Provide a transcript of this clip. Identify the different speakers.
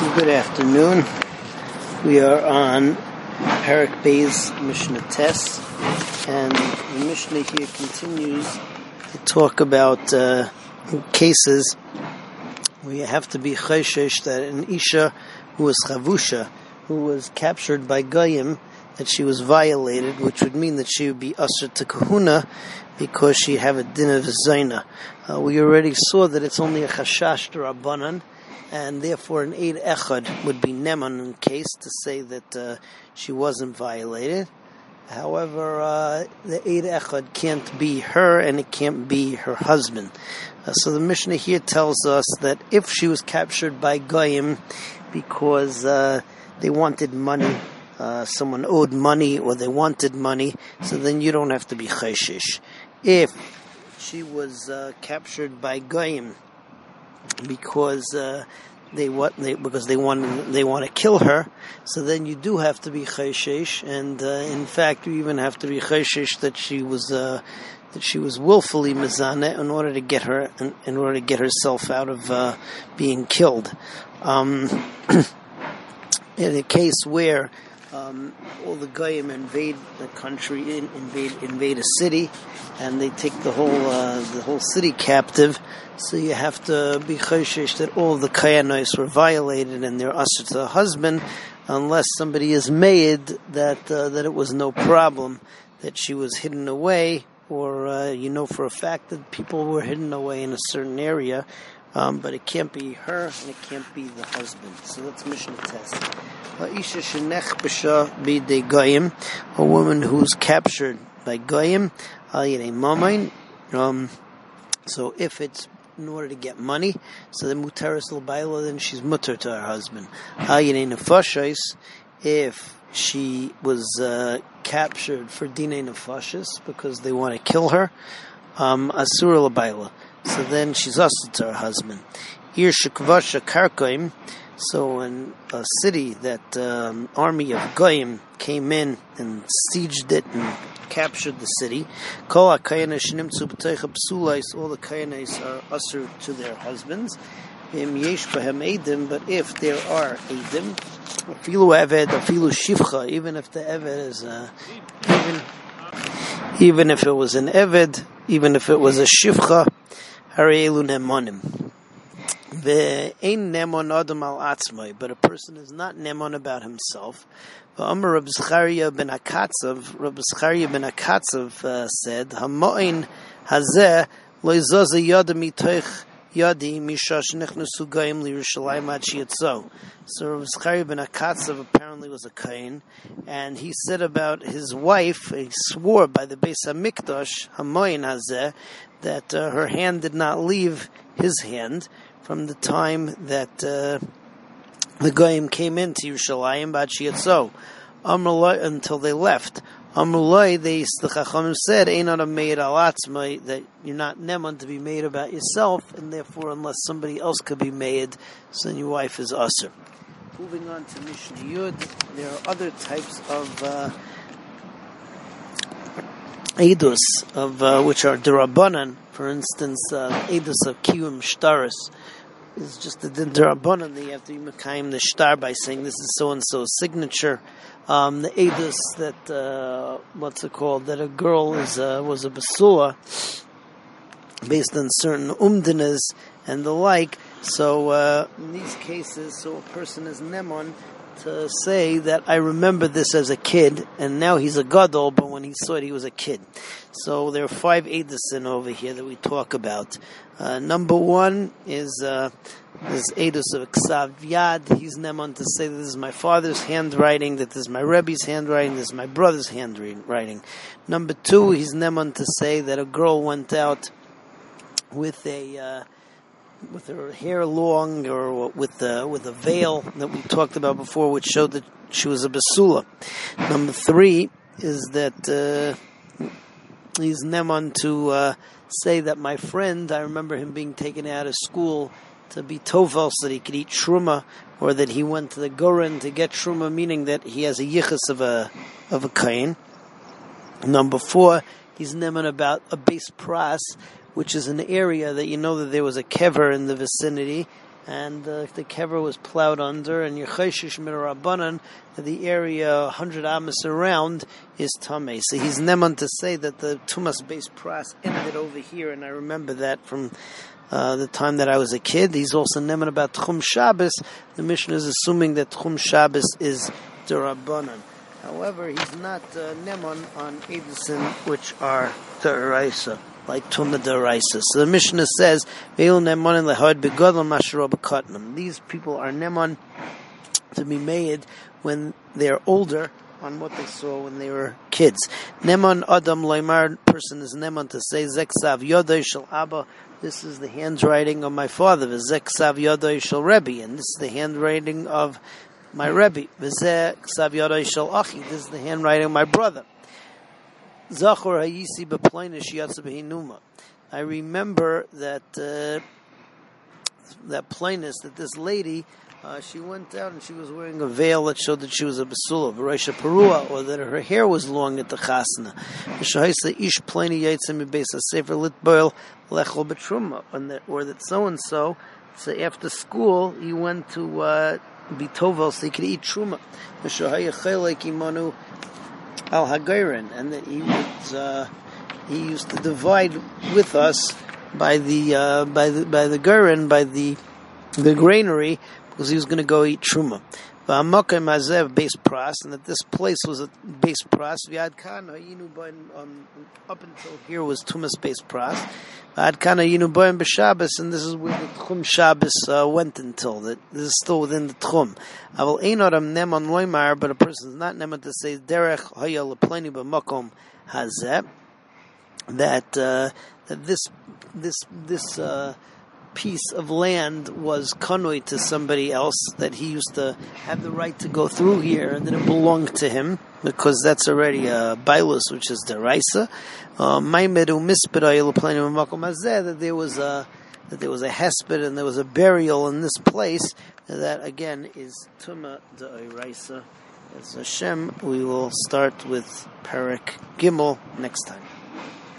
Speaker 1: Good afternoon. We are on Parak Bay's Mishnah Tes, and the Mishnah here continues to talk about uh, cases you have to be chayshish that an Isha who was chavusha, who was captured by Goyim, that she was violated, which would mean that she would be usher to kahuna because she have a din of zayna. Uh, we already saw that it's only a chashash to rabbanan and therefore an Eid Echad would be Neman in case to say that uh, she wasn't violated. However, uh, the Eid Echad can't be her and it can't be her husband. Uh, so the Mishnah here tells us that if she was captured by Goyim because uh, they wanted money, uh, someone owed money or they wanted money, so then you don't have to be chayshish. If she was uh, captured by Goyim because uh, they what they because they want they want to kill her. So then you do have to be chayshish, and uh, in fact you even have to be chayshish that she was uh, that she was willfully mizane in order to get her in, in, order to get herself out of uh, being killed. Um, in a case where um, all the goyim invade the country, invade invade a city, and they take the whole uh, the whole city captive. So you have to be chayshish that all the kayanos were violated and they're usher to the husband, unless somebody is made that uh, that it was no problem that she was hidden away, or uh, you know for a fact that people were hidden away in a certain area. Um, but it can't be her and it can't be the husband. So that's Mishnah Tes. A woman who's captured by goyim, um, so if it's in order to get money, so the muteris l'bayla, then she's mutter to her husband. If she was uh, captured for dine nefashis because they want to kill her, um, asura l'bayla. So then she's also to her husband. Ir shekvasha karkoim. So in a city that um, army of goyim came in and sieged it and captured the city. All the kayanes are usher to their husbands. But if there are afilu eved, shivcha, even if the eved is uh, even even if it was an eved, even if it was a shivcha. Harielu nemonim. Ve'ein nemon adam al atzmai, but a person is not nemon about himself. V'amar Reb Zcharia ben Akatzav, Reb ben Akatzav uh, said, Hamoin hazeh lo yizoze yada mitoich yadi mishash nechnusu goyim lirushalayim ad shiatzo. So Zcharia ben Akatzav apparently was a kain, and he said about his wife, he swore by the Beis Hamikdash, Hamoin hazeh, that uh, her hand did not leave his hand from the time that uh, the goyim came into Yerushalayim but bad shiatzo until they left. Amrulai, they the Chachamim said, "Ain't not a made alatzma that you're not neman to be made about yourself, and therefore, unless somebody else could be made, so then your wife is usher." Moving on to Mishnah Yud, there are other types of. Uh, edus of uh, which are derabanan. For instance, uh, edus of kium shtaris is just the derabanan that you have to mekayim the shtar by saying this is so and so signature. Um, the edus that uh, what's it called that a girl is uh, was a basua based on certain umdinas and the like. So uh, in these cases, so a person is nemon to say that I remember this as a kid, and now he's a gadol, but when he saw it, he was a kid. So there are five edison over here that we talk about. Uh, number one is uh, this edus of Ksav Yad. He's neman to say this is my father's handwriting, that this is my Rebbe's handwriting, this is my brother's handwriting. Number two, he's neman to say that a girl went out with a uh, with her hair long or with with a veil that we talked about before, which showed that she was a basula. Number three is that uh, he's neman to uh, say that my friend, I remember him being taken out of school to be tovel so that he could eat truma, or that he went to the goren to get truma, meaning that he has a yichus of a of a kain. Number four, he's neman about a base pras which is an area that you know that there was a kever in the vicinity, and uh, the kever was plowed under, and Yecheshish Rabbanan, the area 100 amas around, is Tameh. So he's Neman to say that the Tumas base pras ended over here, and I remember that from uh, the time that I was a kid. He's also Neman about Tchum Shabbos. The Mishnah is assuming that Tchum Shabbos is Durabanan. However, he's not uh, Neman on Edison, which are Duraisa like Tuma Daraisa. So the Mishnah says, These people are Neman to be made when they're older on what they saw when they were kids. Neman Adam Loimar person is Neman to say Zeksav Yodoy Shal Abba. This is the handwriting of my father. Zeksav Yodoy Shal Rebbe, and this is the handwriting of my Rebbe. Zeksav Yodoy Shal Achi. This is the handwriting of my brother. Zachor Hayisi Beplainish Yatzabhinuma. I remember that uh, that plainness that this lady uh, she went out and she was wearing a veil that showed that she was a basula, Barisha Perua, or that her hair was long at the chasna. or that so and so. So after school, he went to uh, be tovel so he could eat truma al Hagairin, and that he would uh, he used to divide with us by the uh, by the by the Gurin, by the the granary because he was going to go eat truma. V'amakim azev base pras, and that this place was a base pras. V'ad kana yinu um, up until here was tumas base pras. V'ad kana yinu boim b'Shabbos, and this is where the tchum Shabbos uh, went until that. This is still within the tchum. Aval einoram neman loymar, but a person is not neman to say derech haya lepleni b'makom hazeh. That uh, that this this this. Uh, piece of land was kanoi to somebody else that he used to have the right to go through here and that it belonged to him because that's already a bailus which is deraisa. Uh, that there was a that there was a hesped and there was a burial in this place that again is tuma deraisa. As Hashem, we will start with Parak Gimel next time.